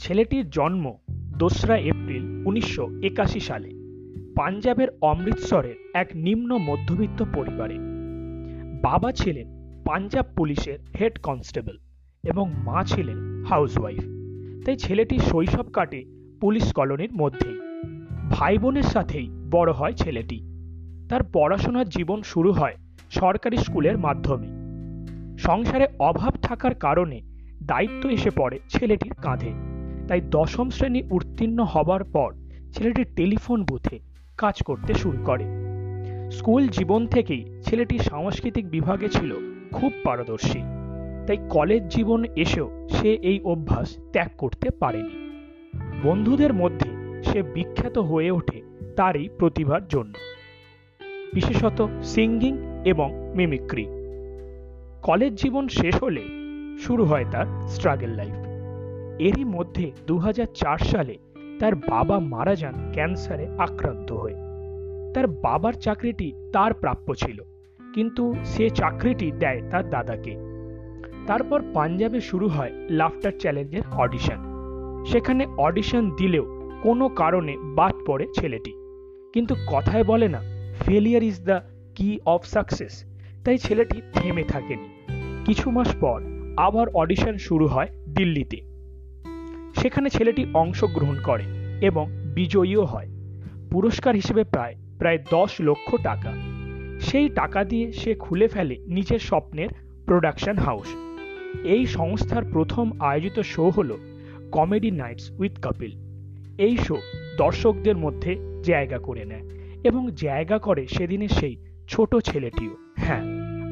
ছেলেটির জন্ম দোসরা এপ্রিল উনিশশো একাশি সালে পাঞ্জাবের অমৃতসরের এক নিম্ন মধ্যবিত্ত পরিবারে। বাবা ছিলেন পাঞ্জাব পুলিশের হেড কনস্টেবল এবং মা ছিলেন হাউসওয়াইফ। তাই ছেলেটি শৈশব কাটে পুলিশ কলোনির মধ্যেই। ভাই বোনের সাথেই বড় হয় ছেলেটি। তার পড়াশোনার জীবন শুরু হয় সরকারি স্কুলের মাধ্যমে। সংসারে অভাব থাকার কারণে দায়িত্ব এসে পড়ে ছেলেটির কাঁধে। তাই দশম শ্রেণি উত্তীর্ণ হবার পর ছেলেটি টেলিফোন বুথে কাজ করতে শুরু করে। স্কুল জীবন থেকেই ছেলেটি সাংস্কৃতিক বিভাগে ছিল, খুব পারদর্শী। তাই কলেজ জীবন এসেও সে এই অভ্যাস ত্যাগ করতে পারেনি। বন্ধুদের মধ্যে সে বিখ্যাত হয়ে ওঠে তারই প্রতিভার জন্য। বিশেষত সিঙ্গিং এবং মিমিক্রি। কলেজ জীবন শেষ হলে শুরু হয় তার স্ট্রাগল লাইফ। এরই মধ্যে দু হাজার চার সালে তার বাবা মারা যান ক্যান্সারে আক্রান্ত হয়ে। তার বাবার চাকরিটি তার প্রাপ্য ছিল, কিন্তু সে চাকরিটি দেয় তার দাদাকে। তারপর পাঞ্জাবে শুরু হয় লাফটার চ্যালেঞ্জের অডিশন। সেখানে অডিশন দিলেও কোনো কারণে বাদ পড়ে ছেলেটি। কিন্তু কথায় বলে না failure is the key of success তাই ছেলেটি থেমে থাকেনি। কিছু মাস পর আবার অডিশন শুরু হয় দিল্লিতে। সেখানে ছেলেটি অংশগ্রহণ করে এবং বিজয়ীও হয়। পুরস্কার হিসেবে প্রায় প্রায় দশ লক্ষ টাকা। সেই টাকা দিয়ে সে খুলে ফেলে নিজের স্বপ্নের প্রোডাকশন হাউস। এই সংস্থার প্রথম আয়োজিত শো হল কমেডি নাইটস উইথ কপিল। এই শো দর্শকদের মধ্যে জায়গা করে নেয় এবং জায়গা করে সেদিনে সেই ছোট ছেলেটিও। হ্যাঁ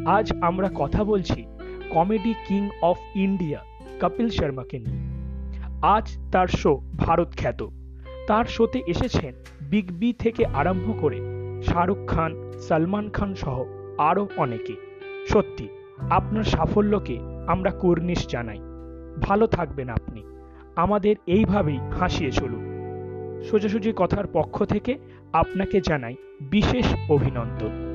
আজ আমরা কথা বলছি comedy king of India Kapil শর্মাকে নিয়ে। আজ তার শো ভারত খ্যাত। তার শোতে এসেছেন বিগ বি থেকে আরম্ভ করে শাহরুখ খান, সলমান খান সহ আরও অনেকে। সত্যি, আপনার সাফল্যকে আমরা কর্নিশ জানাই। ভালো থাকবেন আপনি। আমাদের এইভাবেই হাসিয়ে চলুন। সোজাসুজি কথার পক্ষ থেকে আপনাকে জানাই বিশেষ অভিনন্দন।